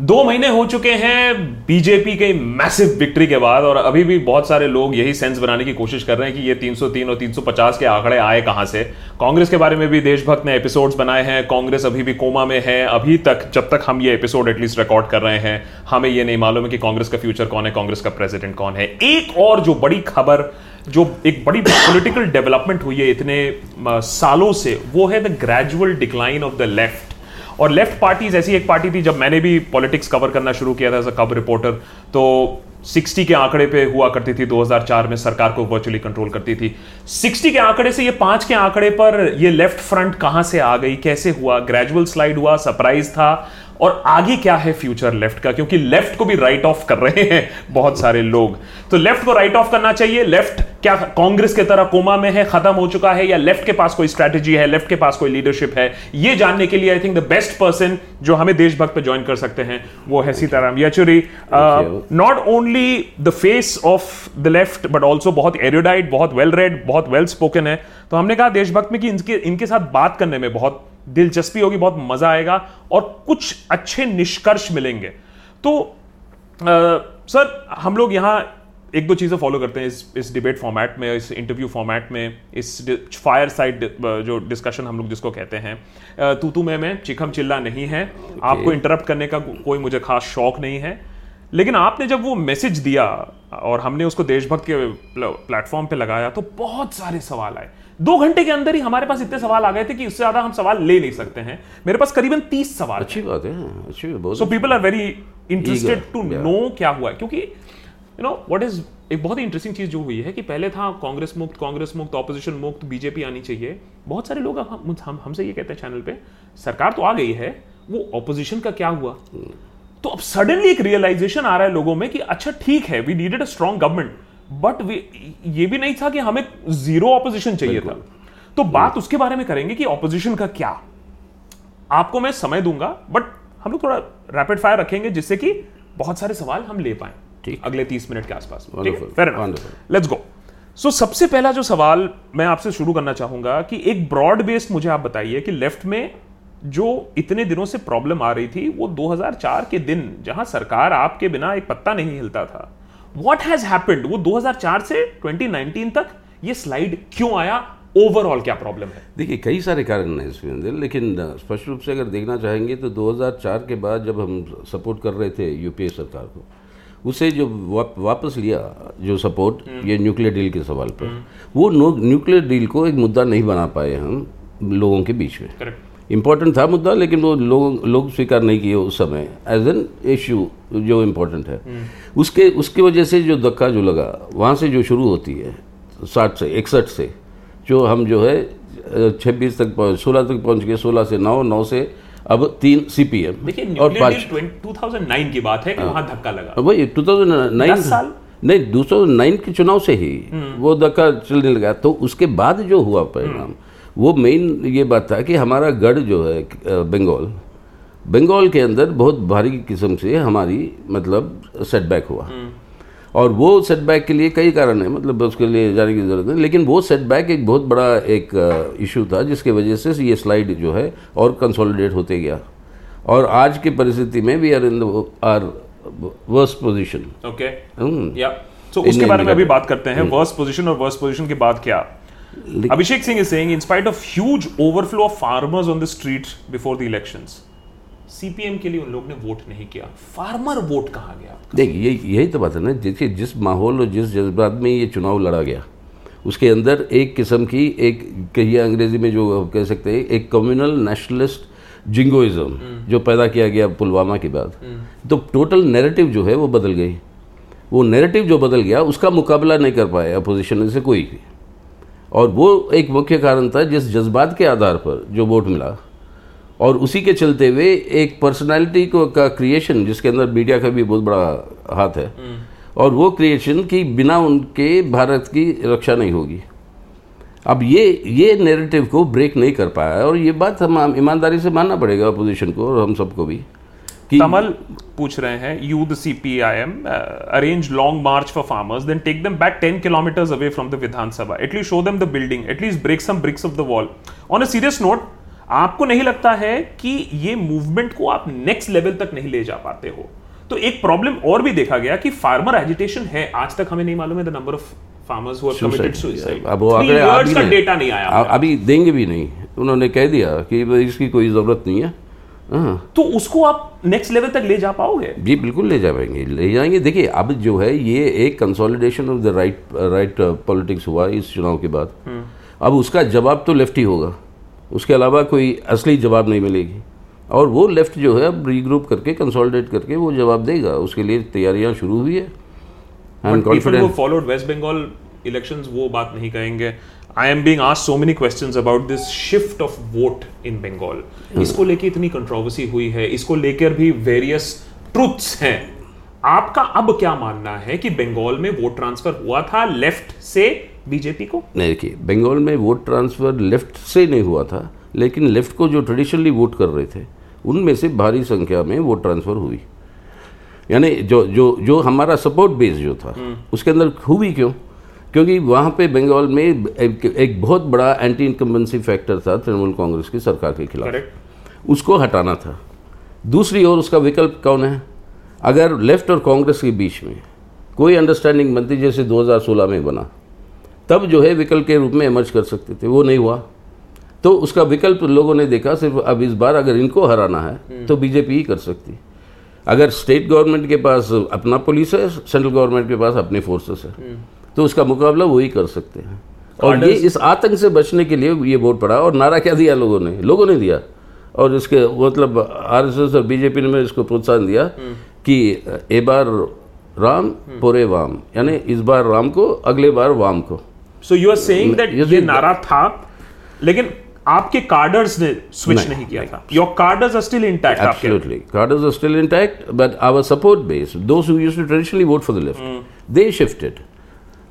दो महीने हो चुके हैं बीजेपी के मैसिव विक्ट्री के बाद, और अभी भी बहुत सारे लोग यही सेंस बनाने की कोशिश कर रहे हैं कि ये 303 और 350 के आंकड़े आए कहाँ से। कांग्रेस के बारे में भी देशभक्त ने एपिसोड्स बनाए हैं। कांग्रेस अभी भी कोमा में है। अभी तक, जब तक हम ये एपिसोड एटलीस्ट रिकॉर्ड कर रहे हैं, हमें ये नहीं मालूम है कि कांग्रेस का फ्यूचर कौन है, कांग्रेस का प्रेसिडेंट कौन है। एक और जो बड़ी खबर, जो एक बड़ी पॉलिटिकल डेवलपमेंट हुई है इतने सालों से, वो है the gradual decline of the left और लेफ़्ट पार्टीज़ ऐसी एक पार्टी थी, जब मैंने भी पॉलिटिक्स कवर करना शुरू किया था एज अ कब रिपोर्टर तो 60 के आंकड़े पे हुआ करती थी 2004 में सरकार को वर्चुअली कंट्रोल करती थी। 60 के आंकड़े से ये पाँच के आंकड़े पर ये लेफ़्ट फ्रंट कहाँ से आ गई, कैसे हुआ? ग्रेजुअल स्लाइड हुआ सरप्राइज़ था। और आगे क्या है फ्यूचर लेफ़्ट का? क्योंकि लेफ़्ट को भी राइट ऑफ़ कर रहे हैं बहुत सारे लोग। तो लेफ़्ट को राइट ऑफ़ करना चाहिए। लेफ़्ट क्या कांग्रेस के तरह कोमा में है खत्म हो चुका है या लेफ़्ट के पास कोई स्ट्रेटेजी है लेफ़्ट के पास कोई लीडरशिप है? ये जानने के लिए I think the best person जो हमें देशभक्त पे ज्वाइन कर सकते हैं वो है Sitaram Yechury. Not only the face of the left but also बहुत एरियोडाइट बहुत वेल रेड बहुत वेल स्पोकन है। तो हमने कहा देशभक्त में कि इनके इनके साथ बात करने में बहुत दिलचस्पी होगी बहुत मज़ा आएगा और कुछ अच्छे निष्कर्ष मिलेंगे। तो आ, सर हम लोग यहाँ एक दो चीज़ें फॉलो करते हैं इस इस डिबेट फॉर्मेट में इस इंटरव्यू फॉर्मेट में इस फायर साइड जो डिस्कशन हम लोग जिसको कहते हैं। तू तू मैं मैं चिखम चिल्ला नहीं है। Okay. आपको इंटरप्ट करने का कोई मुझे खास शौक नहीं है। लेकिन आपने जब वो मैसेज दिया और हमने उसको देशभक्त के प्लेटफॉर्म पे लगाया तो बहुत सारे सवाल आए। दो घंटे के अंदर ही हमारे पास इतने सवाल आ गए थे कि उससे ज़्यादा हम सवाल ले नहीं सकते हैं। मेरे पास करीबन तीस सवाल अच्छी बात है अच्छी बात so people are very interested to know क्या हुआ है। क्योंकि यू नो व्हाट इज़ एक बहुत ही इंटरेस्टिंग चीज़ जो हुई है कि पहले था कांग्रेस मुक्त कांग्रेस मुक्त ऑपोजिशन मुक्त बीजेपी आनी चाहिए। बहुत सारे लोग हम हमसे ये कहते हैं चैनल पे सरकार तो आ गई है वो ऑपोजिशन का क्या हुआ? तो अब सडनली एक रियलाइजेशन आ रहा है लोगों में कि अच्छा ठीक है we needed a strong government but ये भी नहीं था कि हमें ज़ीरो ऑपोजिशन चाहिए था। तो बात उसके बारे में करेंगे कि ऑपोजिशन का क्या। आपको मैं समय दूँगा बट हम लोग थोड़ा रैपिड फायर रखेंगे जिससे कि बहुत सारे सवाल हम ले पाए अगले तीस मिनट के आसपास लेट्स गो सो सबसे पहला जो सवाल मैं आपसे शुरू करना चाहूँगा कि एक ब्रॉड बेस्ड मुझे आप बताइए कि लेफ़्ट में जो इतने दिनों से प्रॉब्लम आ रही थी वो 2004 के दिन जहाँ सरकार आपके बिना एक पत्ता नहीं हिलता था व्हाट हैज़ हैपेंड वो 2004 से 2019 तक ये स्लाइड क्यों आया? ओवरऑल क्या प्रॉब्लम है? देखिए कई सारे कारण हैं इसके अंदर लेकिन स्पष्ट रूप से अगर देखना चाहेंगे तो 2004 के बाद जब हम सपोर्ट कर रहे थे यूपीए सरकार को उसे जो वाप, वापस लिया जो सपोर्ट हम्म। ये न्यूक्लियर डील के सवाल पर हम्म। वो न्यूक्लियर डील को एक मुद्दा नहीं बना पाए हम लोगों के बीच में। करेक्ट इम्पोर्टेंट था मुद्दा लेकिन वो लोग लोग स्वीकार नहीं किए उस समय एज एन इशू जो इम्पोर्टेंट है हम्म। उसके उसकी वजह से जो धक्का जो लगा वहाँ से जो शुरू होती है साठ से इकसठ से जो हम जो है छब्बीस तक सोलह तक पहुँच गए सोलह से नौ नौ से अब तीन सी पी एम और पाँच 2009 की बात है कि हाँ। वहाँ धक्का लगा वही 2009 साल नहीं दो सौ नाइन के चुनाव से ही हम्म। वो धक्का चलने लगा तो उसके बाद जो हुआ परिणाम हम्म। वो मेन ये बात था कि हमारा गढ़ जो है बंगाल बंगाल के अंदर बहुत भारी किस्म से हमारी मतलब सेटबैक हुआ। हम्म। और वो सेटबैक के लिए कई कारण है मतलब उसके लिए जाने की ज़रूरत है लेकिन वो सेटबैक एक बहुत बड़ा एक इशू था जिसके वजह से ये स्लाइड जो है और कंसोलिडेट होते गया। और आज की परिस्थिति में we are in our worst position okay या सो उसके बारे में अभी बात करते हैं। वर्स्ट पोजिशन और वर्स्ट पोजिशन के बाद क्या? Abhishek Singh is saying, in spite of huge overflow of farmers on the street before the elections, CPM के लिए उन लोग ने वोट नहीं किया। फार्मर वोट कहा गया? देखिए यही यही तो बात है ना। देखिए जिस माहौल और जिस जज्बात में ये चुनाव लड़ा गया उसके अंदर एक किस्म की एक कहिए अंग्रेज़ी में जो कह सकते हैं एक कम्युनल नेशनलिस्ट जिंगोइज्म जो पैदा किया गया पुलवामा के बाद। हम्म। तो टोटल नैरेटिव जो है वो बदल गई। वो नैरेटिव जो बदल गया उसका मुकाबला नहीं कर पाए अपोजिशन से कोई भी। और वो एक मुख्य कारण था जिस जज्बात के आधार पर जो वोट मिला। और उसी के चलते हुए एक पर्सनालिटी को का क्रिएशन जिसके अंदर मीडिया का भी बहुत बड़ा हाथ है हम्म। और वो क्रिएशन की बिना उनके भारत की रक्षा नहीं होगी। अब ये ये नेरेटिव को ब्रेक नहीं कर पाया और ये बात हम ईमानदारी से मानना पड़ेगा अपोजिशन को और हम सबको भी। कमल पूछ रहे हैं you the CPIM arrange long march for farmers then take them back 10 kilometres away from the Vidhansabha at least show them the building at least break some bricks of the wall on a serious note आपको नहीं लगता है कि ये movement को आप next level तक नहीं ले जा पाते हो? तो एक प्रॉब्लम और भी देखा गया कि फार्मर एजिटेशन है। आज तक हमें नहीं मालूम है the number of farmers who committed suicide अब वो आंकड़े आ भी का नहीं। डेटा नहीं आया अभी देंगे भी नहीं। उन्होंने कह दिया कि इसकी कोई ज़रूरत नहीं हाँ। तो उसको आप नेक्स्ट लेवल तक ले जा पाओगे? जी बिल्कुल ले जाएँगे। ले जाएँगे। देखिए अब जो है ये एक consolidation of the right right politics हुआ इस चुनाव के बाद। अब उसका जवाब तो लेफ़्ट ही होगा। उसके अलावा कोई असली जवाब नहीं मिलेगी। और वो लेफ़्ट जो है अब रीग्रुप करके कंसोलिडेट करके वो जवाब देगा। उसके लिए तैयारियाँ शुरू हुई है। I am confident West Bengal elections वो बात नहीं कहेंगे। I am being asked so many questions about this shift of vote in Bengal. इसको लेके इतनी कंट्रोवर्सी हुई है इसको लेकर भी वेरियस ट्रुथ्स हैं। आपका अब क्या मानना है कि बंगाल में वोट ट्रांसफ़र हुआ था लेफ़्ट से बीजेपी को? नहीं देखिए बंगाल में वोट ट्रांसफ़र लेफ़्ट से नहीं हुआ था लेकिन लेफ़्ट को जो ट्रेडिशनली वोट कर रहे थे उनमें से भारी संख्या में वोट ट्रांसफ़र हुई। यानी जो जो जो हमारा सपोर्ट बेस जो था उसके अंदर हुई क्यों? क्योंकि वहाँ पे बंगाल में एक, एक बहुत बड़ा एंटी इनकम्बेंसी फैक्टर था तृणमूल कांग्रेस की सरकार के खिलाफ। उसको हटाना था। दूसरी ओर उसका विकल्प कौन है? अगर लेफ़्ट और कांग्रेस के बीच में कोई अंडरस्टैंडिंग बनती जैसे 2016 में बना तब जो है विकल्प के रूप में एमर्ज कर सकते थे। वो नहीं हुआ। तो उसका विकल्प लोगों ने देखा सिर्फ़ अब इस बार अगर इनको हराना है तो बीजेपी ही कर सकती। अगर स्टेट गवर्नमेंट के पास अपना पुलिस है सेंट्रल गवर्नमेंट के पास अपने फोर्सेस है। तो उसका मुकाबला वही कर सकते हैं। और ये इस आतंक से बचने के लिए ये वोट पड़ा और नारा क्या दिया लोगों ने? लोगों ने दिया। और इसके मतलब आरएसएस और बीजेपी ने इसको प्रोत्साहन दिया कि ए बार राम पूरे वाम। यानी इस बार राम को अगले बार वाम को। So you are saying that ये नारा था लेकिन आपके कार्डर्स ने स्विच नहीं, नहीं किया था। Your cadres are still intact Absolutely. Cadres are still intact, but our support base, those who used to traditionally vote for the left, they shifted.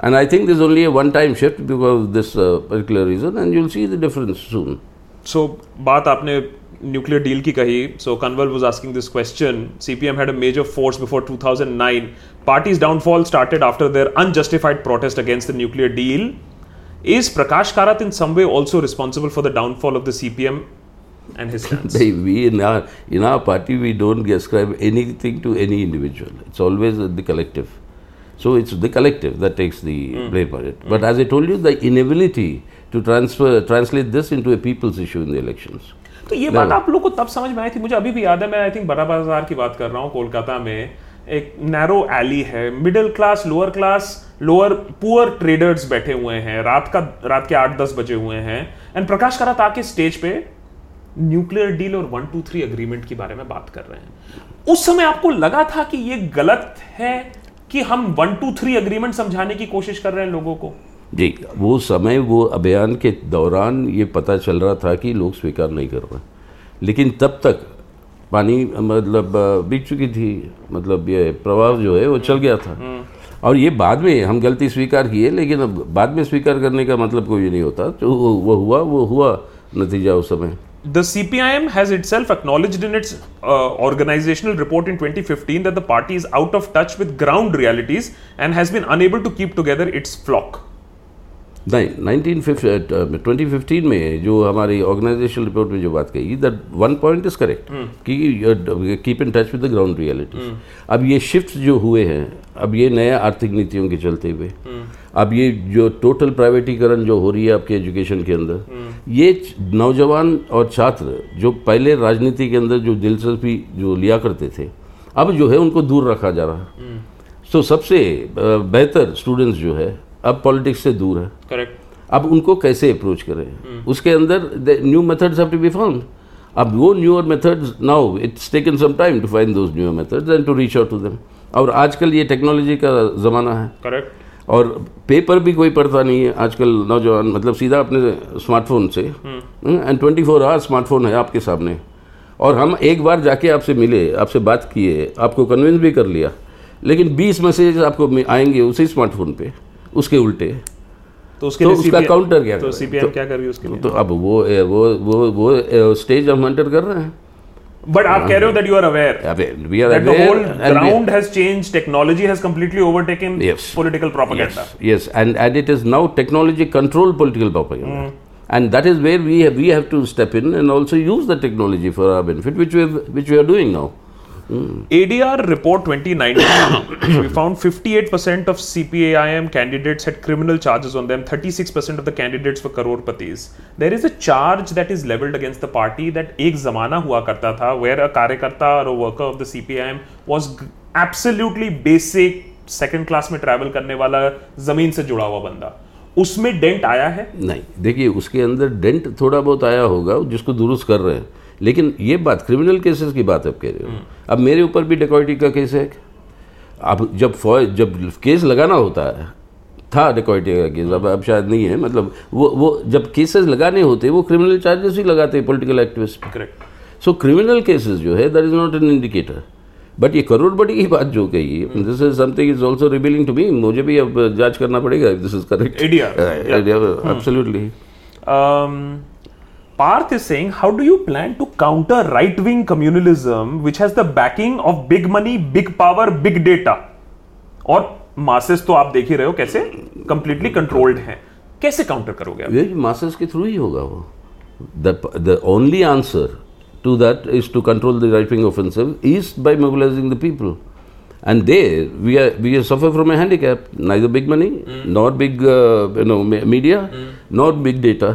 And I think there's only a one time shift because of this uh, particular reason, and you'll see the difference soon. सो बात आपने nuclear deal की कही so Kanwal was asking this question CPM had a major force before 2009 parties downfall started after their unjustified protest against the nuclear deal is Prakash Karat in some way also responsible for the downfall of the CPM and his stand They, we in our, in our party, we don't ascribe anything to any individual. It's always the collective. So it's the collective that takes the mm. blame for it. Mm. But as I told you, the inability to transfer translate this into a people's issue in the elections. तो ये बात आप लोग को तब समझ में आई थी मुझे अभी भी याद है मैं आई थिंक बड़ा बाज़ार की बात कर रहा हूँ कोलकाता में एक नैरो एली है middle class lower class lower poor traders बैठे हुए हैं रात का रात के आठ दस बजे हुए हैं एंड प्रकाश करात आके स्टेज पे न्यूक्लियर डील और वन टू थ्री अग्रीमेंट के बारे में बात कर रहे हैं उस समय आपको लगा था कि ये गलत है कि हम वन टू थ्री अग्रीमेंट समझाने की कोशिश कर रहे हैं लोगों को। जी वो समय वो अभियान के दौरान ये पता चल रहा था कि लोग स्वीकार नहीं कर रहे लेकिन तब तक पानी मतलब बीत चुकी थी। मतलब ये प्रभाव जो है वो चल गया था। और ये बाद में हम गलती स्वीकार किए लेकिन अब बाद में स्वीकार करने का मतलब कोई नहीं होता। तो वो वो हुआ वो हुआ नतीजा उस समय। The CPIM has itself acknowledged in its uh, organizational report in 2015 that the party is out of touch with ground realities and has been unable to keep together its flock. नहीं नाइनटीन ट्वेंटी फिफ्टीन में जो हमारी organisation report में जो बात कही that one point is correct कि keep in touch with the ground reality अब ये शिफ्ट जो हुए हैं अब ये नया आर्थिक नीतियों के चलते हुए अब ये जो टोटल प्राइवेटीकरण जो हो रही है आपके एजुकेशन के अंदर ये नौजवान और छात्र जो पहले राजनीति के अंदर जो दिलचस्पी जो लिया करते थे अब जो है उनको दूर रखा जा रहा है। तो सबसे बेहतर स्टूडेंट्स जो है अब पॉलिटिक्स से दूर है। करेक्ट अब उनको कैसे अप्रोच करें? उसके अंदर new methods have to be found अब वो newer methods now it's taken some time to find those newer methods and to reach out to them और आजकल ये टेक्नोलॉजी का ज़माना है। Correct. और पेपर भी कोई पढ़ता नहीं है। आजकल नौजवान मतलब सीधा अपने स्मार्टफ़ोन से। And twenty four hour smartphone है आपके सामने। और हम एक बार जाके आपसे मिले आपसे बात किए आपको कन्विंस भी कर लिया। लेकिन 20 मैसेज आपको आएँगे उसी स्मार्टफ़ोन पे उसके उल्टे। तो उसके तो लिए उसका काउंटर क्या तो? सीपीएम तो- क्या कर रही है उसके लिए? तो अब वो वो वो वो स्टेज हम एंटर कर रहे हैं। बट आप कह रहे हो दैट यू आर अवेयर अबे we are that the whole ground has changed technology has completely overtaken Yes. political propaganda Yes, yes, and and it is now technology controlled political propaganda, And that is where we have, we have to step in and also use the technology for our benefit, which we, have, which we are doing now. ADR report 2019, we found 58% of CPAIM candidates had criminal charges on them, 36% of the candidates were crorpatis. There is a charge that is leveled against the party that एक जमाना हुआ करता था where a कार्यकर्ता or a worker of the CPIM was absolutely basic second class में travel करने वाला ज़मीन से जुड़ा हुआ बंदा उसमें डेंट आया है नहीं देखिए उसके अंदर डेंट थोड़ा बहुत आया होगा जिसको दुरुस्त कर रहे हैं लेकिन ये बात क्रिमिनल केसेस की बात आप कह रहे हो। अब मेरे ऊपर भी डिकॉइटी का केस है अब जब फौज जब केस लगाना होता है था डिकॉइटी का केस अब अब शायद नहीं है मतलब वो वो जब केसेस लगाने होते वो क्रिमिनल चार्जेस ही लगाते हैं political activist correct so criminal cases जो है that is not an indicator but ये करोड़पति की बात जो कही this is something is also revealing to me मुझे भी अब जाँच करना पड़ेगा this is correct absolutely Um, Parth is saying, how do you plan to counter right wing communalism which has the backing of big money, big power, big data? और masses तो आप देख ही रहे हो कैसे कंप्लीटली कंट्रोल्ड हैं कैसे counter करोगे आप ये मास्टर्स के थ्रू ही होगा वो the only answer to that is to control the right wing offensive is by mobilising the people and there we are we are suffer from a handicap neither big money mm. nor big uh, you know me- media nor big data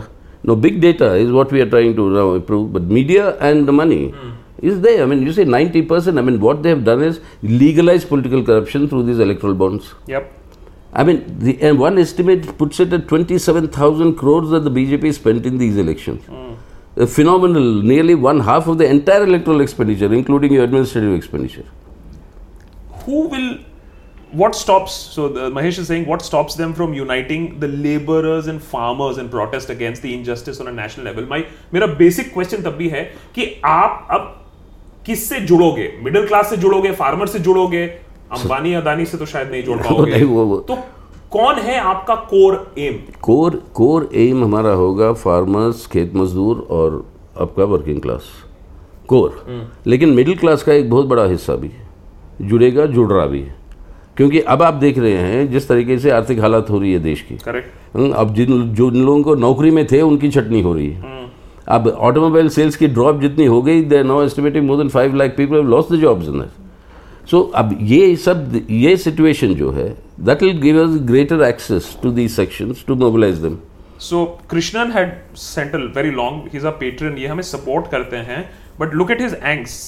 no big data is what we are trying to now improve but media and the money is there i mean you say 90% i mean what they have done is legalize political corruption through these electoral bonds yep I mean, the, and one estimate puts it at 27,000 crores that the BJP spent in these elections. Hmm. A phenomenal, nearly one half of the entire electoral expenditure, including your administrative expenditure. who will what stops so the, mahesh is saying what stops them from uniting the laborers and farmers in protest against the injustice on a national level? My मेरा basic question तब भी है कि आप अब किससे जुड़ोगे? Middle class से जुड़ोगे farmer से जुड़ोगे? अंबानी अदानी से तो शायद नहीं जुड़ पाओगे। नहीं, वो- वो- तो कौन है आपका core aim core core aim हमारा होगा फार्मर्स खेत मजदूर और आपका वर्किंग क्लास कोर लेकिन मिडिल क्लास का एक बहुत बड़ा हिस्सा भी है। जुड़ेगा जुड़ रहा भी है। क्योंकि अब आप देख रहे हैं जिस तरीके से आर्थिक हालत हो रही है देश की। करेक्ट हम्म, अब जिन जो जिन लोगों को नौकरी में थे उनकी छटनी हो रही है। अब ऑटोमोबाइल सेल्स की ड्रॉप जितनी हो गई they now estimating more than five lakh people lost the jobs in so अब ये सब ये सिचुएशन जो है that will give us greater access to these sections to mobilise them so Krishnan had sent a very long he is a patron ये हमें support करते हैं but look at his एंग्स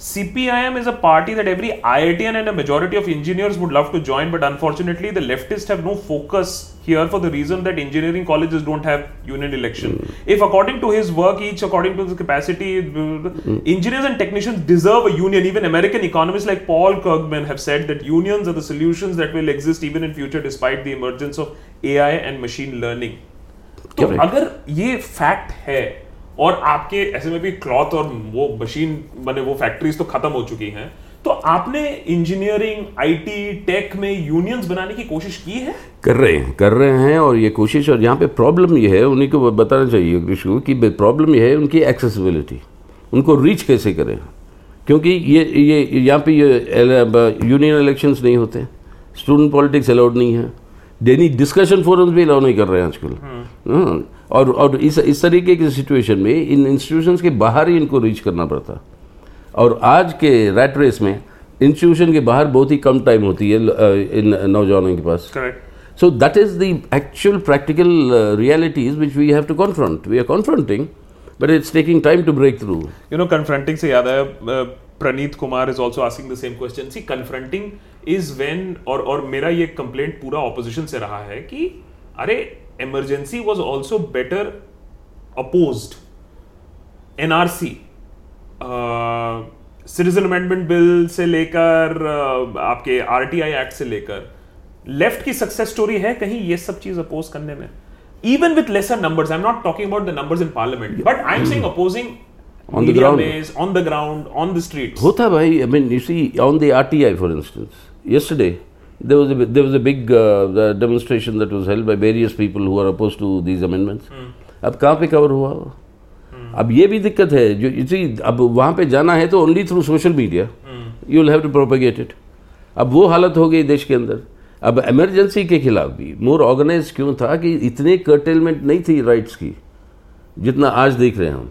CPIM is a party that every IITian and a majority of engineers would love to join, but unfortunately, the leftists have no focus here for the reason that engineering colleges don't have union election. Mm. If according to his work, each according to his capacity, mm. engineers and technicians deserve a union. Even American economists like Paul Krugman have said that unions are the solutions that will exist even in future despite the emergence of AI and machine learning. तो Correct. अगर ये fact है और आपके ऐसे में भी cloth और वो मशीन बने वो फैक्ट्रीज तो खत्म हो चुकी हैं तो आपने इंजीनियरिंग आईटी टेक में यूनियंस बनाने की कोशिश की है? कर रहे हैं कर रहे हैं और ये कोशिश और यहाँ पे प्रॉब्लम ये है उन्हीं को बताना चाहिए कृष्ण को कि प्रॉब्लम ये है उनकी एक्सेसिबिलिटी उनको रीच कैसे करें? क्योंकि ये ये यहाँ पे ये यूनियन इलेक्शंस नहीं होते स्टूडेंट पॉलिटिक्स अलाउड नहीं है डेली डिस्कशन फोरम्स भी अलाउ नहीं कर रहे हैं आजकल। हाँ, और और इस इस तरीके की सिचुएशन में इन इंस्टीट्यूशंस के बाहर ही इनको रीच करना पड़ता। और आज के रैट रेस में इंस्टीट्यूशन के बाहर बहुत ही कम टाइम होती है इन नौजवानों के पास। Correct So that is the actual practical uh, realities which we have to confront. We are confronting, but it's taking time to break you know confronting से याद है Praneet Kumar is also asking the same question see confronting is when और और मेरा ये complaint पूरा opposition से रहा है कि अरे emergency was also better opposed NRC citizen amendment bill से लेकर uh, आपके आरटीआई एक्ट से लेकर लेफ़्ट की सक्सेस स्टोरी है कहीं ये सब चीज़ अपोज करने में even with lesser numbers I am not talking about the numbers in parliament but I am saying opposing On the ground. base, on the ground, on the streets. Hota bhai, I mean, you see, on the RTI, for instance, yesterday there was a there was a big uh, demonstration that was held by various people who are opposed to these amendments. अब कहाँ पे cover हुआ? वो? अब ये भी दिक्कत है जो you see, अब वहाँ पे जाना है तो only through social media you will have to propagate it अब वो हालत हो गई देश के अंदर। अब इमरजेंसी के खिलाफ भी मोर ऑर्गेनाइज क्यों था कि इतने कर्टेलमेंट नहीं थी राइट्स की जितना आज देख रहे हैं हम।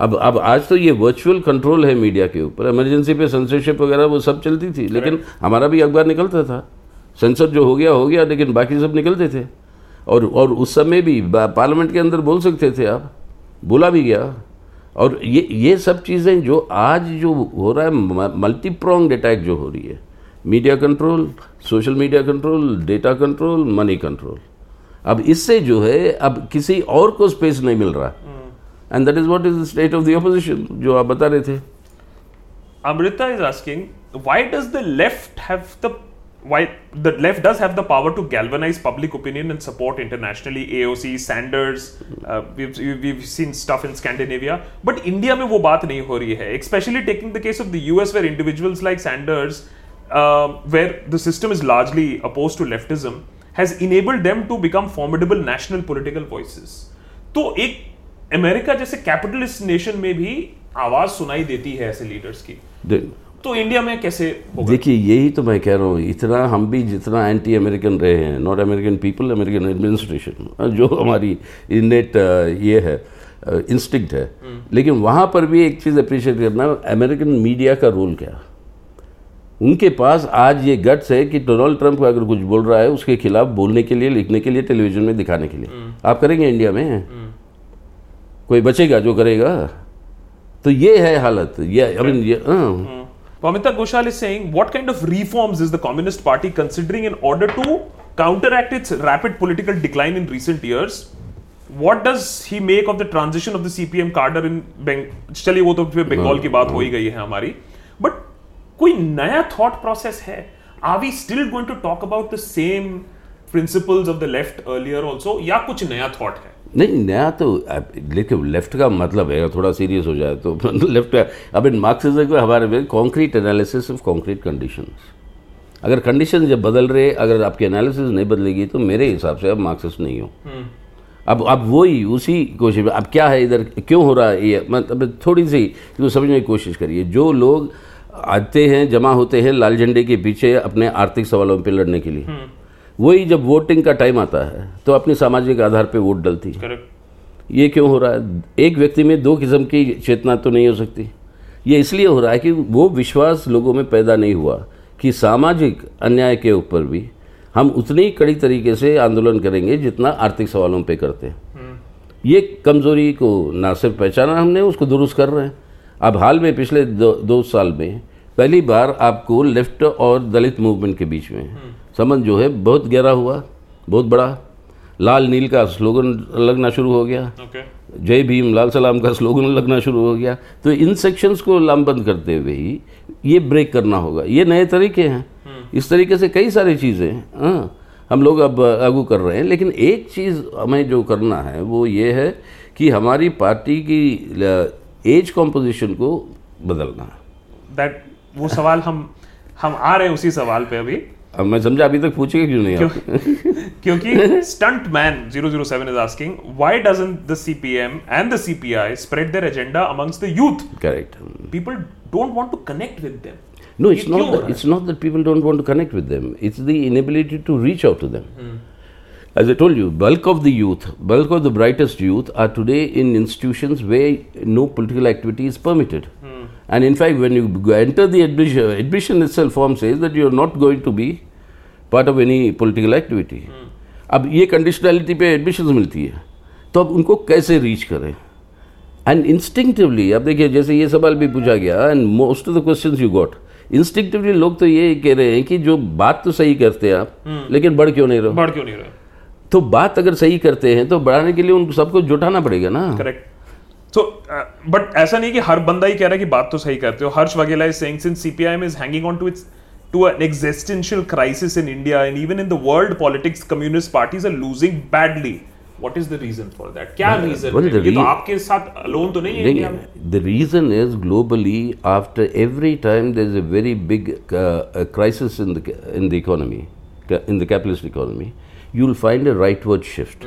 अब अब आज तो ये वर्चुअल कंट्रोल है मीडिया के ऊपर। इमरजेंसी पे सेंसरशिप वगैरह वो सब चलती थी लेकिन हमारा भी अखबार निकलता था। सेंसर जो हो गया हो गया लेकिन बाकी सब निकलते थे। और और उस समय भी पार्लियामेंट के अंदर बोल सकते थे आप। बोला भी गया। और ये ये सब चीज़ें जो आज जो हो रहा है मल्टी प्रोंग अटैक जो हो रही है। Media control social media control data control money control अब इससे जो है अब किसी और को स्पेस नहीं मिल रहा। And that is what is the state of the opposition जो आप बता रहे थे Amrita is asking why does the left have the why the left does have the power to galvanize public opinion and support internationally AOC Sanders uh, we've, we've seen stuff in Scandinavia but India में वो बात नहीं हो रही है especially taking the case of the US where individuals like Sanders uh, where the system is largely opposed to leftism has enabled them to become formidable national political voices. तो एक America जैसे कैपिटलिस्ट नेशन में भी आवाज़ सुनाई देती है ऐसे लीडर्स की तो इंडिया में कैसे देखिए यही तो मैं कह रहा हूँ इतना हम भी जितना एंटी अमेरिकन रहे हैं not American people American administration जो हमारी इनेट ये है इंस्टिंक्ट है हम्म। लेकिन वहाँ पर भी एक चीज़ अप्रिशिएट करना अमेरिकन मीडिया का रोल क्या उनके पास आज ये गट्स है कि डोनाल्ड ट्रंप अगर कुछ बोल रहा है उसके खिलाफ बोलने के लिए लिखने के लिए टेलीविज़न में दिखाने के लिए हम्म। आप करेंगे इंडिया में हम्म। कोई बचेगा जो करेगा? तो ये है हालत। ये अभी ये हाँ। Amita Ghoshal is saying what kind of reforms is the communist party considering in order to counteract its rapid political decline in recent years what does he make of the transition of the CPM cadre in चलिए वो तो फिर बंगाल की बात हो ही गई है हमारी। बट कोई नया थॉट प्रोसेस है? Are we still going to talk about the same principles of the left earlier also या कुछ नया थॉट है? नहीं नया तो लेकिन लेफ़्ट का मतलब है थोड़ा सीरियस हो जाए तो लेफ़्ट का अब इन मार्क्सिज्म को हमारे में concrete analysis of concrete conditions अगर कंडीशन जब बदल रहे अगर आपकी एनालिसिस नहीं बदलेगी तो मेरे हिसाब से अब मार्क्सिस्ट नहीं हो। हम्म। अब अब वही उसी कोशिश में अब क्या है इधर क्यों हो रहा है ये? मतलब थोड़ी सी समझने की कोशिश करिए। जो लोग आते हैं जमा होते हैं लाल झंडे के पीछे अपने आर्थिक सवालों पर लड़ने के लिए हम्म। वही जब वोटिंग का टाइम आता है तो अपने सामाजिक आधार पर वोट डलती है। ये क्यों हो रहा है? एक व्यक्ति में दो किस्म की चेतना तो नहीं हो सकती। ये इसलिए हो रहा है कि वो विश्वास लोगों में पैदा नहीं हुआ कि सामाजिक अन्याय के ऊपर भी हम उतनी कड़ी तरीके से आंदोलन करेंगे जितना आर्थिक सवालों पे करते हैं। हम्म। ये कमज़ोरी को ना सिर्फ़ पहचाना हमने उसको दुरुस्त कर रहे हैं। अब हाल में पिछले दो, दो साल में पहली बार आपको लेफ़्ट और दलित मूवमेंट के बीच में संबंध जो है बहुत गहरा हुआ बहुत बड़ा। लाल नील का स्लोगन लगना शुरू हो गया। Okay. जय भीम लाल सलाम का स्लोगन लगना शुरू हो गया। तो इन सेक्शंस को लामबंद करते हुए ही ये ब्रेक करना होगा। ये नए तरीके हैं। हम्म। इस तरीके से कई सारी चीज़ें हाँ हम लोग अब लागू कर रहे हैं। लेकिन एक चीज़ हमें जो करना है वो ये है कि हमारी पार्टी की एज कॉम्पोजिशन को बदलना। है दैट वो सवाल हम हम आ रहे हैं उसी सवाल पे अभी। अब मैं समझा अभी तक पूछेगा क्यों नहीं क्यों, क्योंकि stunt man 007 is asking why doesn't the CPM and the CPI spread their agenda amongst the youth correct people don't want to connect with them No, it's not. That, it's not that people don't want to connect with them. It's the inability to reach out to them. Hmm. As I told you, bulk of the youth, bulk of the brightest youth are today in institutions where no political activity is permitted. Hmm. And in fact, when you enter the admission, admission itself form says that you are not going to be part of any political activity. Hmm. अब ये conditionality पे admission मिलती है तो अब उनको कैसे reach करें एंड इंस्टिंक्टिवली अब देखिए जैसे ये सवाल भी पूछा गया and most of the question you got instinctively लोग तो ये कह रहे हैं कि जो बात तो सही करते हैं आप लेकिन बढ़ क्यों नहीं रहे बढ़ क्यों नहीं रहे तो बात अगर सही करते हैं तो बढ़ाने के लिए उन सबको जुटाना पड़ेगा ना करेक्ट सो बट uh, ऐसा नहीं कि हर बंदा ही कह रहा है कि बात तो सही करते हो। हर्ष वगैरह is saying since CPIM is hanging on to its to an existential crisis in India and even in the world politics communist parties are losing badly what is the reason for that क्या reason well, है? तो आपके साथ alone तो नहीं, है the reason is globally after every time there is a very big crisis in the in the economy in the capitalist economy you will find a rightward shift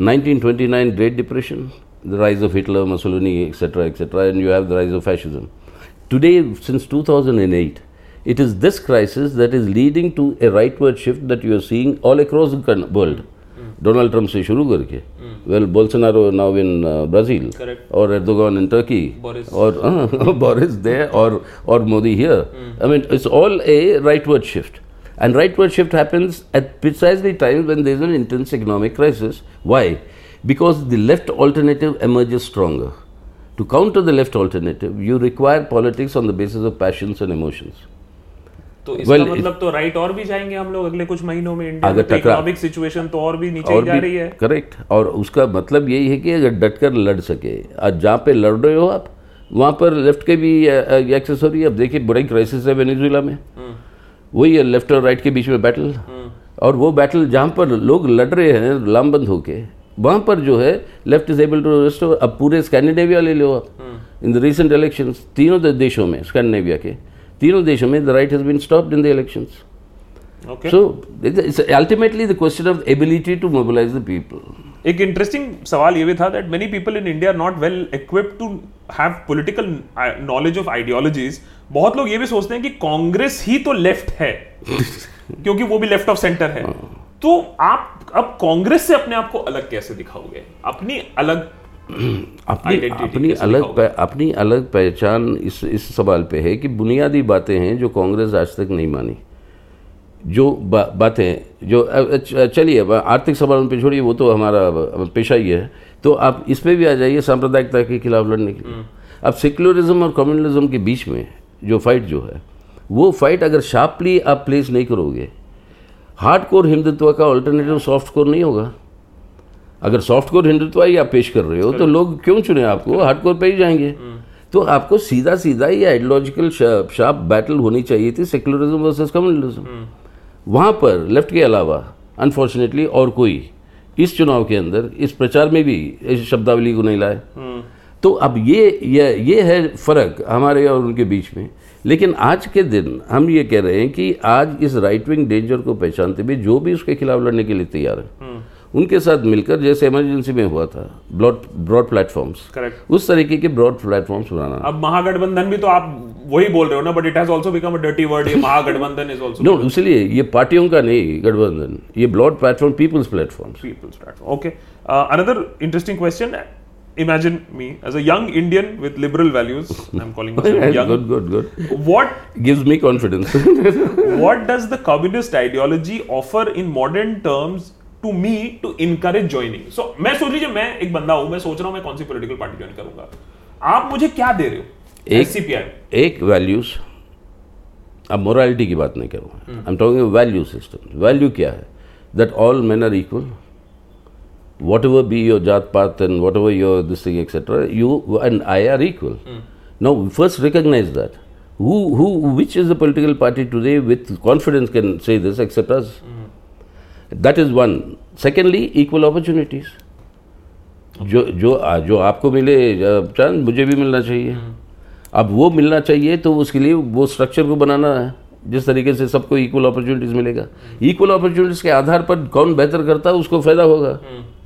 1929 great depression the rise of Hitler, Mussolini, etc., etc., and you have the rise of fascism. Today, since 2008, it is this crisis that is leading to a rightward shift that you are seeing all across the world. Donald Trump से शुरू करके well Bolsonaro now in Brazil Correct. और Erdogan in Turkey Boris. और Boris there और और Modi here I mean it's all a rightward shift and rightward shift happens at precisely times when there is an intense economic crisis why Because the left alternative emerges stronger. To counter the left alternative you require politics on the basis of passions and emotions. तो इसका Well, मतलब तो right और भी जाएँगे हम लोग अगले कुछ महीनों में इंडिया अगर इकोनॉमिक सिचुएशन तो और भी नीचे और जा रही है। करेक्ट और उसका मतलब यही है कि अगर डटकर लड़ सके आज जहाँ पे लड़ रहे हो आप वहाँ पर लेफ़्ट के भी एक्सेस हो रही है। अब देखिए बड़ी क्राइसिस है वेनेजुएला में। वही है लेफ़्ट और राइट के बीच में बैटल और वो बैटल जहाँ पर लोग लड़ रहे हैं लामबंद होके वहाँ पर जो है left is able to restore अब पूरे स्कैंडिनेविया ले लो आप। इन द रिसेंट इलेक्शंस तीनों देशों में स्कैंडिनेविया के तीनों देशों में the right has been stopped in the elections okay So it's it's ultimately the question of ability to mobilize the people. एक इंटरेस्टिंग सवाल ये भी था that many people in India not well equipped to have political knowledge of ideologies बहुत लोग ये भी सोचते हैं कि कांग्रेस ही तो लेफ़्ट है क्योंकि वो भी लेफ़्ट ऑफ़ सेंटर है। तो आप अब कांग्रेस से अपने आप को अलग कैसे दिखाओगे? अपनी अलग अपनी अपनी अलग अपनी अलग पहचान इस इस सवाल पे है कि बुनियादी बातें हैं जो कांग्रेस आज तक नहीं मानी। जो बा, बातें जो चलिए आर्थिक सवालों पे छोड़िए वो तो हमारा पेशा ही है। तो आप इस पर भी आ जाइए सांप्रदायिकता के खिलाफ लड़ने के लिए। अब सेक्युलरिज्म और कम्युनलिज्म के बीच में जो फाइट जो है वो फाइट अगर शार्पली आप प्लेस नहीं करोगे हार्ड कोर हिंदुत्व का ऑल्टरनेटिव सॉफ्ट कोर नहीं होगा। अगर सॉफ्ट कोर हिंदुत्व ही आप पेश कर रहे हो तो लोग क्यों चुने आपको? हार्ड कोर पे ही जाएँगे। तो आपको सीधा सीधा ये आइडियोलॉजिकल शार्प बैटल होनी चाहिए थी सेक्युलरिज्म वर्सेस कम्युनलिज्म वहाँ पर लेफ़्ट के अलावा अनफॉर्चुनेटली और कोई इस चुनाव के अंदर इस प्रचार में भी इस शब्दावली को नहीं लाए। तो अब ये ये ये है फ़र्क हमारे और उनके बीच में। लेकिन आज के दिन हम ये कह रहे हैं कि आज इस राइट विंग डेंजर को पहचानते हुए जो भी उसके खिलाफ लड़ने के लिए तैयार है उनके साथ मिलकर जैसे इमरजेंसी में हुआ था ब्रॉड ब्रॉड प्लेटफॉर्म्स करेक्ट उस तरीके के ब्रॉड प्लेटफॉर्म्स बनाना अब महागठबंधन भी तो आप वही बोल रहे हो ना but it has also become a dirty word ये महागठबंधन इज़ आल्सो नो इसलिए ये पार्टियों का नहीं गठबंधन ये broad platform people's people's platform. Okay. Uh, another interesting question. Imagine me as a young Indian with liberal values. I'm calling myself yes, young. Good good good What gives me confidence what does the communist ideology offer in modern terms to me to encourage joining? So मैं सोच लीजिए मैं एक बंदा हूँ मैं सोच रहा हूँ मैं कौन सी पॉलिटिकल पार्टी ज्वाइन करूँगा आप मुझे क्या दे रहे हो एक- SCPI एक वैल्यूज़ अब मोरालिटी की बात नहीं करूँ I am talking value system value क्या है that all man are equal ever be your जात पात and whatever your this thing etcetera you and I are equal now first recognise that who who which is the political party today with confidence can say this except us that is one. Secondly equal opportunities. जो जो जो आपको मिले चाँद मुझे भी मिलना चाहिए। अब वो मिलना चाहिए तो उसके लिए वो स्ट्रक्चर को बनाना है। जिस तरीके से सबको इक्वल अपॉर्चुनिटीज़ मिलेगा। इक्वल अपॉर्चुनिटीज़ के आधार पर कौन बेहतर करता है उसको फ़ायदा होगा।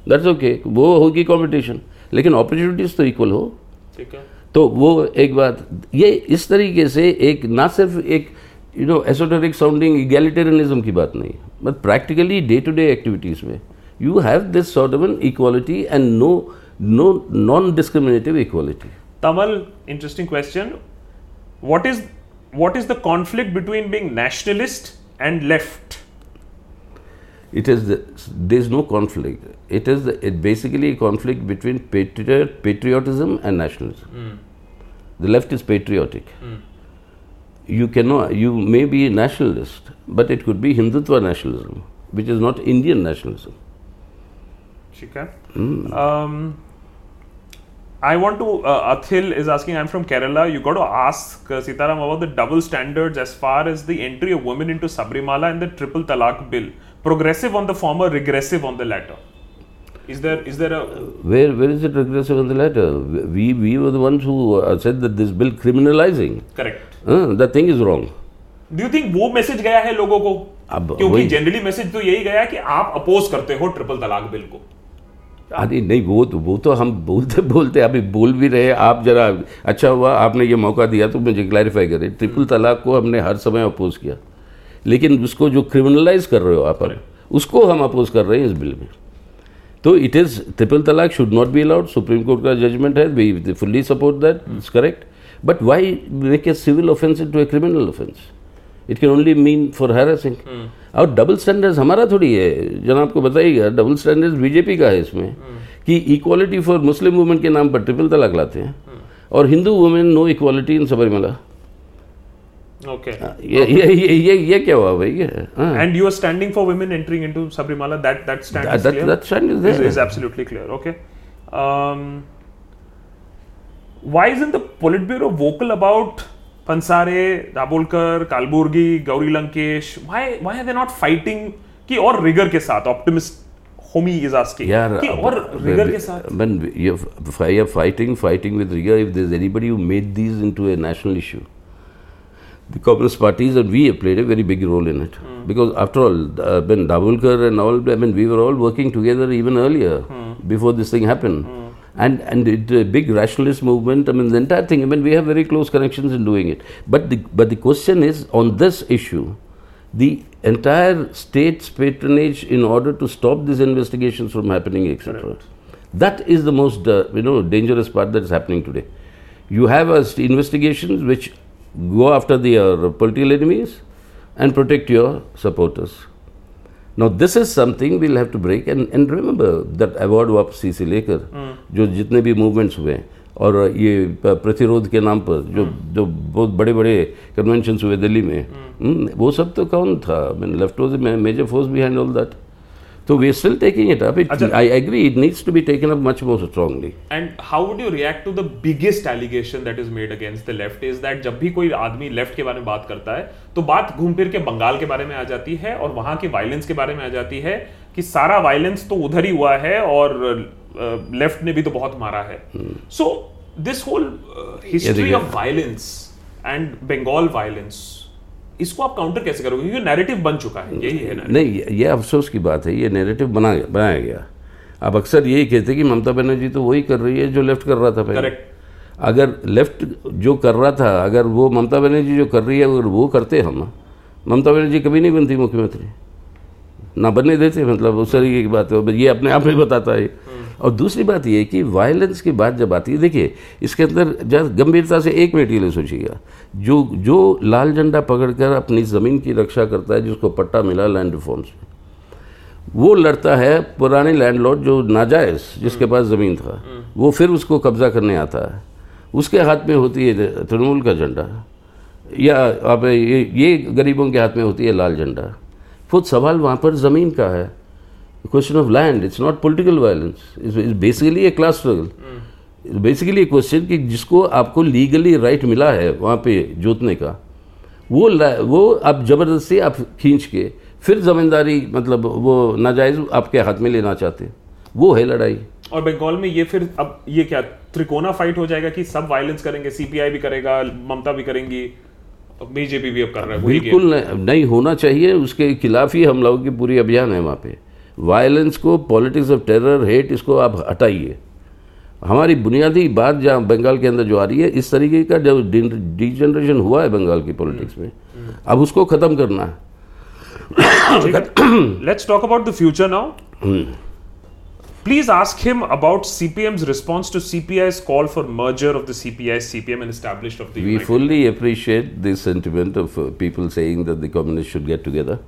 दैट्स ओके वो होगी कंपटीशन लेकिन अपॉर्चुनिटीज़ तो इक्वल हो। ठीक है। तो वो एक बात ये इस तरीके से एक ना सिर्फ़ एक you know esoteric sounding egalitarianism की बात नहीं but practically day to day activities में you have this sort of an equality and no no non discriminative equality Tamal, interesting question. What is what is the conflict between being nationalist and left? it is the, there is no conflict. It is the, it basically a conflict between patriot, patriotism and nationalism. Mm. The left is patriotic. Mm. You cannot you may be a nationalist, but it could be Hindutva nationalism, which is not Indian nationalism. Chika, Mm. Um, I want to. Uh, Athil is asking. I'm from Kerala. You got to ask uh, Sitaram about the double standards as far as the entry of women into Sabrimala and the triple talak bill Progressive on the former, regressive on the latter. Is there is there a Where where is it regressive on the latter? We we were the ones who uh, said that this bill criminalizing. correct? Uh, the thing is wrong. Do you think वो message गया है लोगों को अब क्योंकि generally message तो यही गया कि आप अपोज करते हो ट्रिपल तलाक बिल को अरे नहीं वो तो वो तो हम बोलते बोलते अभी बोल भी रहे आप जरा अच्छा हुआ आपने ये मौका दिया तो मुझे क्लैरिफाई करें ट्रिपल तलाक को हमने हर समय अपोज किया लेकिन उसको जो क्रिमिनलाइज कर रहे हो आप उसको हम अपोज कर रहे हैं इस बिल में। तो it is triple talaq should not be allowed supreme court का जजमेंट है we fully support that it's correct but why make a civil offence to a criminal offence it can only mean for harassing और double standards हमारा थोड़ी है। जनाब आपको बताइएगा double standards BJP का है इसमें कि इक्वालिटी फॉर मुस्लिम वुमेन के नाम पर ट्रिपल तलाक लाते हैं। और Hindu women no equality in Sabarimala Okay. ये ये ये ये ये क्या हुआ भाई ये हाँ And you are standing for women entering into Sabrimala. That that stand That- is that- clear. that stand is Is, there. is absolutely clear. Okay. Um, why isn't the Politburo vocal about Pansare, Dabholkar, Kalburgi, Gauri Lankesh? Why why are they not fighting? कि और rigor के साथ optimist homie is asking यार कि और rigor के साथ when you're, you're fighting fighting with rigor if there's anybody who made these into a national issue the communist parties and we have played a very big role in it. Because after all uh, when Dabulkar and all I mean we were all working together even earlier before this thing happened. And and it a big rationalist movement I mean the entire thing I mean we have very close connections in doing it. But the but the question is on this issue the entire state's patronage in order to stop these investigations from happening, etc. That is the most, uh, you know, dangerous part that is happening today. You have uh, investigations which go after the uh, political enemies and protect your supporters. Now this is something we'll have to break and, and remember that award वापसी से लेकर जो जितने भी movements हुए और ये प्रतिरोध के नाम पर जो जो बहुत बड़े बड़े कन्वेंशंस हुए दिल्ली में हम्म, वो सब तो कौन था left was major force behind all that तो we still taking it up अच्छा। I agree it needs to be taken up much more strongly and how would you react to the biggest allegation that is made against the left is that जब भी कोई आदमी left के बारे में बात करता है तो बात घूम फिर के बंगाल के बारे में आ जाती है और वहाँ के वायलेंस के बारे में आ जाती है कि सारा वायलेंस तो उधर ही हुआ है और लेफ़्ट ने भी तो बहुत मारा है so this whole history. Of violence and Bengal violence इसको आप काउंटर कैसे करोगे? क्योंकि नैरेटिव बन चुका है यही है नहीं ये- अफसोस की बात है ये नेरेटिव बना बनाया गया। अब अक्सर यही कहते हैं कि ममता बनर्जी तो वही कर रही है जो लेफ़्ट कर रहा था पहले। अगर लेफ़्ट जो कर रहा था अगर वो ममता बनर्जी जो कर रही है अगर वो करते हम ममता बनर्जी कभी नहीं बनती मुख्यमंत्री। ना बनने देते मतलब उस तरीके की बात है ये अपने आप में बताता है। और दूसरी बात ये कि वायलेंस की बात जब आती है देखिए इसके अंदर जब गंभीरता से एक मिनट के लिए सोचिएगा। जो जो लाल झंडा पकड़कर अपनी ज़मीन की रक्षा करता है जिसको पट्टा मिला लैंड रिफॉर्म्स में वो लड़ता है पुराने लैंडलॉर्ड जो नाजायज़ जिसके पास ज़मीन था वो फिर उसको कब्ज़ा करने आता है। उसके हाथ में होती है तृणमूल का झंडा या आप ये ये गरीबों के हाथ में होती है लाल झंडा। खुद सवाल वहाँ पर ज़मीन का है। Question of land it's not political violence it's basically a class struggle basically एक क्वेश्चन कि जिसको आपको लीगली राइट मिला है वहाँ पे जोतने का वो वो आप ज़बरदस्ती आप खींच के फिर ज़मींदारी मतलब वो नाजायज़ आपके हाथ में लेना चाहते हैं। वो है लड़ाई। और बंगाल में ये फिर अब ये क्या त्रिकोना फाइट हो जाएगा कि सब वायलेंस करेंगे सीपीआई भी करेगा ममता भी करेंगी बीजेपी भी अब कर रहा है बिल्कुल नहीं होना चाहिए उसके खिलाफ ही हम लोगों की पूरी अभियान है वहाँ पे। वायलेंस को पॉलिटिक्स ऑफ़ टेरर हेट इसको आप हटाइए। हमारी बुनियादी बात जहाँ बंगाल के अंदर जो आ रही है इस तरीके का जो डिजनरेशन हुआ है बंगाल की पॉलिटिक्स में अब उसको खत्म करना है। Let's talk about the future now please ask him about CPM response to CPI call for merger of the CPI CPM and established of the fully appreciate this of people saying that should get together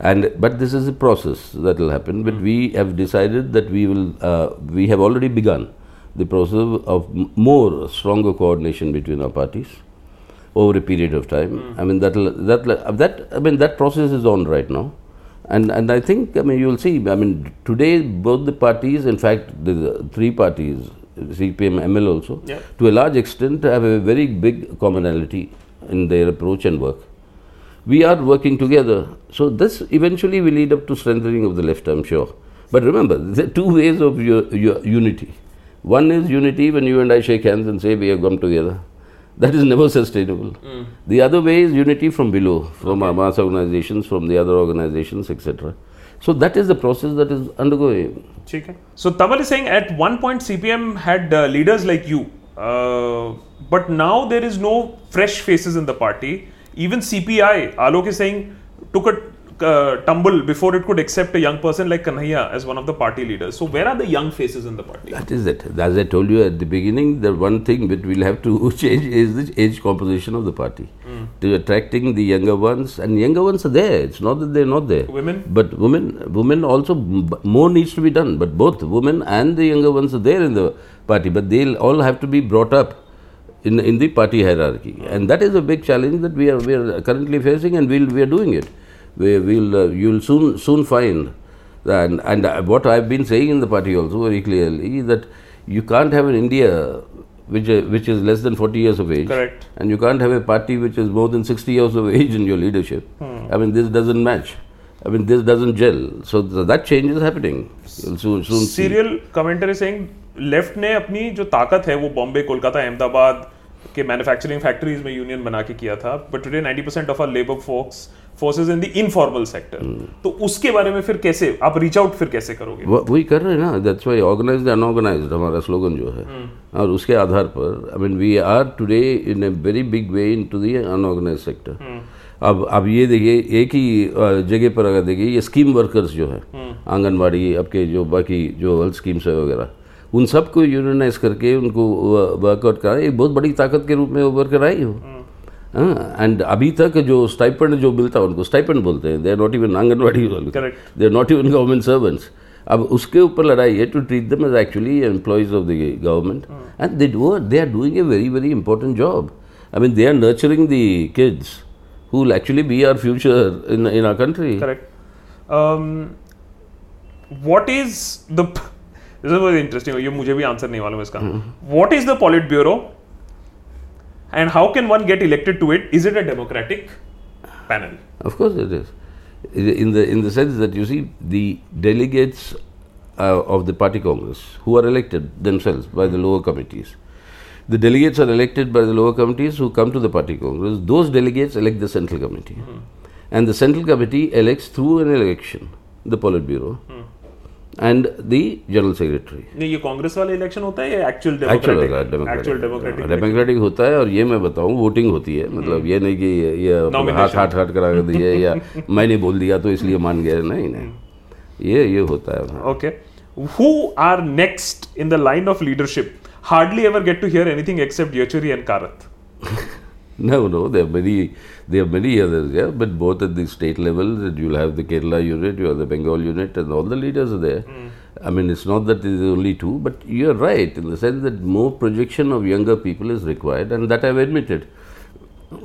And but this is a process that will happen. But hmm. we have decided that we will. Uh, we have already begun the process of more stronger coordination between our parties over a period of time. Hmm. I mean that that uh, that I mean that process is on right now. And, and I think, I mean, you will see, I mean, today both the parties, in fact, the, the three parties, CPM, ML also, Yeah. to a large extent have a very big commonality in their approach and work we are working together. So this eventually will lead up to strengthening of the left, I'm sure. But remember, there are two ways of your, your unity. One is unity when you and I shake hands and say we have come together. That is never sustainable. Mm. The other way is unity from below, from okay. our mass organizations, from the other organizations, etc. So that is the process that is undergoing. Okay. So Tamal is saying at one point CPM had uh, leaders like you, uh, but now there is no fresh faces in the party. Even CPI, Alok is saying, took a uh, tumble before it could accept a young person like Kanhaiya as one of the party leaders. So where are the young faces in the party? That is it. As I told you at the beginning, the one thing that we'll have to change is the age composition of the party. Mm. To attracting the younger ones, and younger ones are there. It's not that they're not there. Women, but women, women also more needs to be done. But both women and the younger ones are there in the party. But they'll all have to be brought up in in the party hierarchy, and that is a big challenge that we are we are currently facing, and we'll we are doing it. We will uh, you'll soon soon find that, and, and what I've been saying in the party also very clearly is that you can't have an India which uh, which is less than 40 years of age. Correct. And you can't have a party which is more than 60 years of age in your leadership. Hmm. i mean this doesn't match. I mean this doesn't gel. So that change is happening. Soon soon serial commentary saying left ने अपनी जो ताकत है वो बॉम्बे कोलकाता अहमदाबाद के manufacturing factories में union बना के किया था but today 90 percent of our labour folks forces in the informal sector तो उसके बारे में फिर कैसे आप रीच आउट फिर कैसे करोगे? वही कर रहे हैं ना दैट्स व्हाई ऑर्गेनाइज्ड अनऑर्गेनाइज्ड हमारा स्लोगन जो है। Hmm. और उसके आधार पर I mean we are today in a very big way into the unorganised sector अब अब ये देखिए एक ही जगह पर अगर देखिए ये स्कीम वर्कर्स जो है hmm. आंगनबाड़ी आपके जो बाकी जो हेल्थ स्कीम्स है वगैरह उन सबको यूनियनाइज करके उनको वर्कआउट करा। एक बहुत बड़ी ताकत के रूप में उभर कर आई हो. एंड हाँ, अभी तक जो स्टाइपेंड जो मिलता है उनको स्टाइपेंड बोलते हैं। They are not even anganwadi they are not even government servants अब उसके ऊपर लड़ाई है to treat them as actually employees of the government and they do they are doing a very very important job I mean they are nurturing the kids who will actually be our future in in our country. Correct. Um, what is the this is very interesting. ये मुझे भी answer नहीं मालूम इसका. What is the Politburo and how can one get elected to it? Is it a democratic panel? Of course, it is. In the in the sense that you see the delegates uh, of the party congress who are elected themselves by the lower committees. The delegates are elected by the lower committees who come to the party congress. Those delegates elect the central committee, mm-hmm. and the central committee elects through an election the Politburo. Mm and the general secretary नहीं ये congress वाला election होता है actual actual democratic democratic होता है और ये मैं बताऊँ वोटिंग होती है। मतलब हम्म। ये नहीं कि ये हाथ हाथ हाथ करा कर दिए या मैंने बोल दिया तो इसलिए मान गया नहीं नहीं। हम्म। ये ये होता है। Okay who are next in the line of leadership hardly ever get to hear anything except Yechury and Karat No, no, there are many, there are many others, yeah. But both at the state level, you'll have the Kerala unit, you have the Bengal unit, and all the leaders are there. Mm. I mean, it's not that there's only two, but you're right in the sense that more projection of younger people is required, and that I've admitted.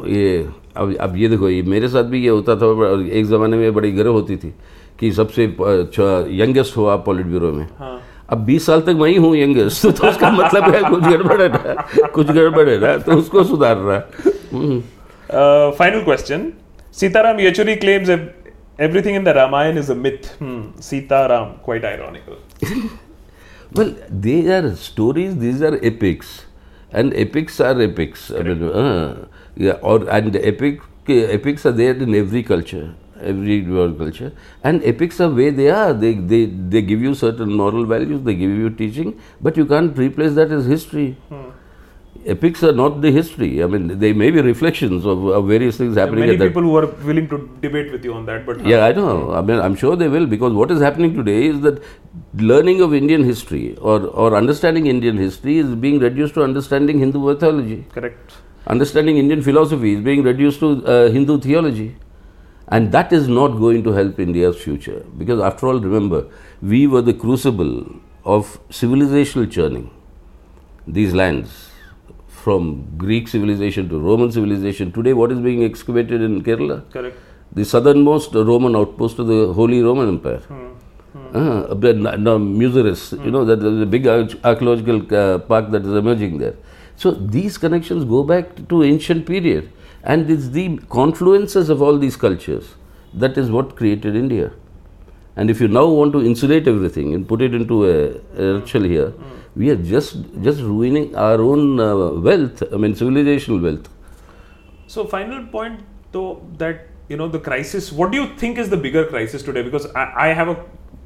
ये अब अब ये देखो ये मेरे साथ भी ये होता था एक ज़माने में बड़ी गर्व होती थी कि सबसे यंगेस्ट हो आप पॉलिट ब्यूरो में हाँ. अब 20 साल तक वहीं हूँ यंगेस्ट। तो उसका मतलब है कुछ गड़बड़ है कुछ गड़बड़ है ना? तो उसको सुधार रहा है। हम्म। Final question Sitaram Yechury claims everything in the Ramayana is a myth Sitaram quite ironical well these are stories these are epics and epics are epics और and epic epics are there in every culture every world culture and epics are way they are they, they they give you certain moral values they give you teaching but you can't replace that as history hmm epics are not the history. I mean, they may be reflections of, of various things happening. Many people who are willing to debate with you on that, but yeah, I know. I mean, I'm sure they will because what is happening today is that learning of Indian history or or understanding Indian history is being reduced to understanding Hindu mythology. Correct. Understanding Indian philosophy is being reduced to uh, Hindu theology. And that is not going to help India's future. Because after all, remember, we were the crucible of civilizational churning. These lands, from Greek civilization to Roman civilization. Today, what is being excavated in Kerala? Correct. The southernmost Roman outpost of the Holy Roman Empire. Hmm. Hmm. Uh, now, Muziris, hmm. you know, that there's a big archaeological uh, park that is emerging there. So these connections go back to ancient period, and it's the confluences of all these cultures that is what created India. And if you now want to insulate everything and put it into a, a shell here, mm we are just just ruining our own uh, wealth. I mean, civilizational wealth. So, final point though that you know the crisis. What do you think is the bigger crisis today? Because I, I have a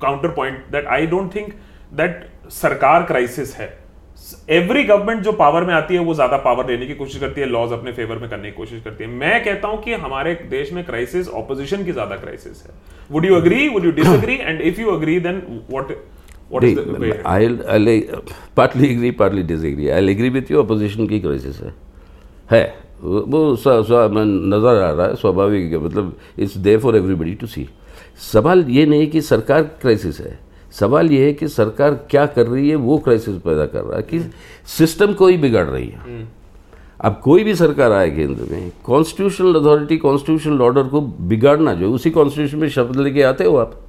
counterpoint that I don't think that sarkar crisis है every government जो power में आती है वो ज़्यादा power लेने की कोशिश करती है लॉज अपने फेवर में करने की कोशिश करती है। मैं कहता हूँ कि हमारे देश में क्राइसिस ऑपोजिशन की ज़्यादा क्राइसिस है। Would you agree would you disagree and if you agree then what what is the way I'll, I'll partly agree, partly disagree. I'll agree with you, opposition की क्राइसिस है। है। वो नज़र आ रहा है स्वाभाविक मतलब it's there for everybody to see सवाल ये नहीं कि सरकार क्राइसिस है। सवाल ये है कि सरकार क्या कर रही है वो क्राइसिस पैदा कर रहा है कि सिस्टम को ही बिगाड़ रही है। अब कोई भी सरकार आए केंद्र में कॉन्स्टिट्यूशनल अथॉरिटी कॉन्स्टिट्यूशनल ऑर्डर को बिगाड़ना जो है, उसी कॉन्स्टिट्यूशन में शब्द लेके आते हो आप।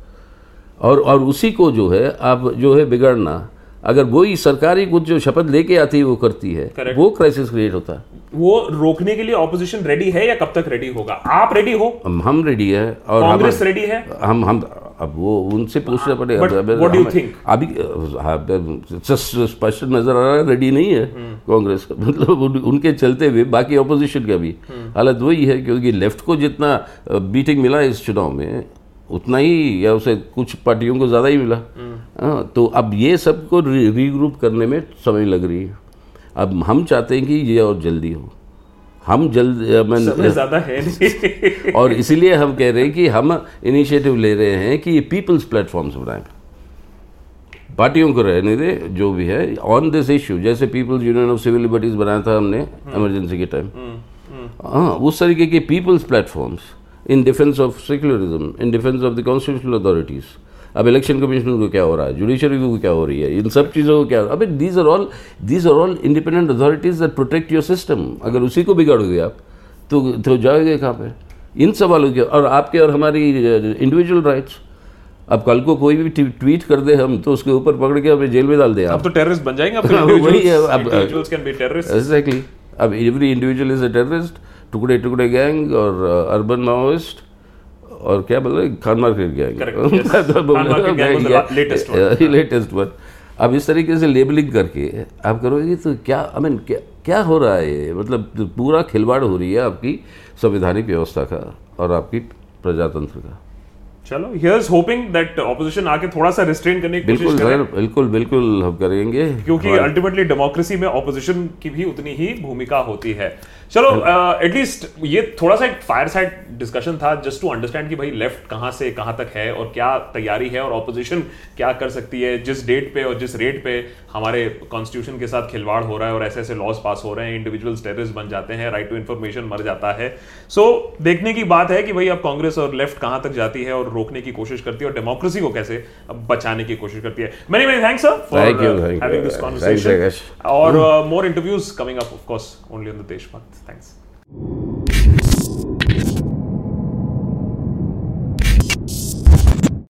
और और उसी को जो है आप जो है बिगाड़ना अगर वही सरकारी कुछ जो शपथ लेके आती है वो करती है Correct. वो क्राइसिस क्रिएट होता है। वो रोकने के लिए ऑपोजिशन रेडी है या कब तक रेडी होगा? आप रेडी हो? हम रेडी है और कांग्रेस रेडी है? हम हम अब वो उनसे पूछना पड़ेगा। हम- think? अभी हाँ, स्पष्ट नज़र आ रहा है रेडी नहीं है कांग्रेस का। मतलब उन, उनके चलते हुए बाकी ऑपोजिशन का भी। हालत वही है क्योंकि लेफ़्ट को जितना बीटिंग मिला इस चुनाव में उतना ही या उसे कुछ पार्टियों को ज़्यादा ही मिला। हाँ, तो अब ये सबको रीग्रुप करने में समय लग रही है। अब हम चाहते हैं कि ये और जल्दी हो। हम जल्द समय मैं ज़्यादा है नहीं। और इसीलिए हम कह रहे हैं कि हम इनिशिएटिव ले रहे हैं कि ये पीपल्स प्लेटफॉर्म्स बनाएँ। पार्टियों को रहने दे जो भी है ऑन दिस इश्यू जैसे people's union of civil liberties बनाया था हमने इमरजेंसी के टाइम हाँ उस तरीके के people's platforms in defence of secularism in defence of the constitutional authorities अब इलेक्शन कमीशन को क्या हो रहा है? जुडिशरी को क्या हो रही है? इन सब चीज़ों को क्या? अबे these are all these are all independent authorities that protect your system अगर उसी को बिगाड़ोगे आप तो तो जाओगे कहाँ पे? इन सवालों के और आपके और हमारी इंडिविजुअल राइट्स अब कल को कोई भी ट्वीट कर दे हम तो उसके ऊपर पकड़ के हमें जेल में डाल दें आप। तो टेररिस्ट बन जाएँगे अब हाँ, एग्जैक्टली अब every individual is a terrorist टुकड़े टुकड़े गैंग और अर्बन माओइस्ट और क्या बोल रहे Khan market latest one. Latest one अब इस तरीके से लेबलिंग करके आप करोगे तो क्या आई मीन क्या क्या हो रहा है ये? मतलब पूरा खिलवाड़ हो रही है आपकी संवैधानिक व्यवस्था का और आपकी प्रजातंत्र का। चलो हियर्स होपिंग दैट ऑपोजिशन आके थोड़ा सा रिस्ट्रेन करने की बिल्कुल सर बिल्कुल बिल्कुल हम करेंगे। क्योंकि अल्टीमेटली डेमोक्रेसी में ऑपोजिशन की भी उतनी ही भूमिका होती है। चलो एटलीस्ट ये थोड़ा सा एक फायर साइड डिस्कशन था जस्ट टू अंडरस्टैंड कि भाई लेफ़्ट कहाँ से कहाँ तक है और क्या तैयारी है और ऑपोजिशन क्या कर सकती है जिस डेट पे और जिस रेट पे हमारे कॉन्स्टिट्यूशन के साथ खिलवाड़ हो रहा है और ऐसे ऐसे लॉज पास हो रहे हैं इंडिविजुअल्स टेररिस्ट बन जाते हैं राइट टू इन्फॉर्मेशन मर जाता है सो so, देखने की बात है कि भाई अब कांग्रेस और लेफ़्ट कहाँ तक जाती है और रोकने की कोशिश करती है और डेमोक्रेसी को कैसे बचाने की कोशिश करती है many many thanks sir for. Having this conversation और uh, more interviews coming up, of course, only on the Deshbhakt. Thanks.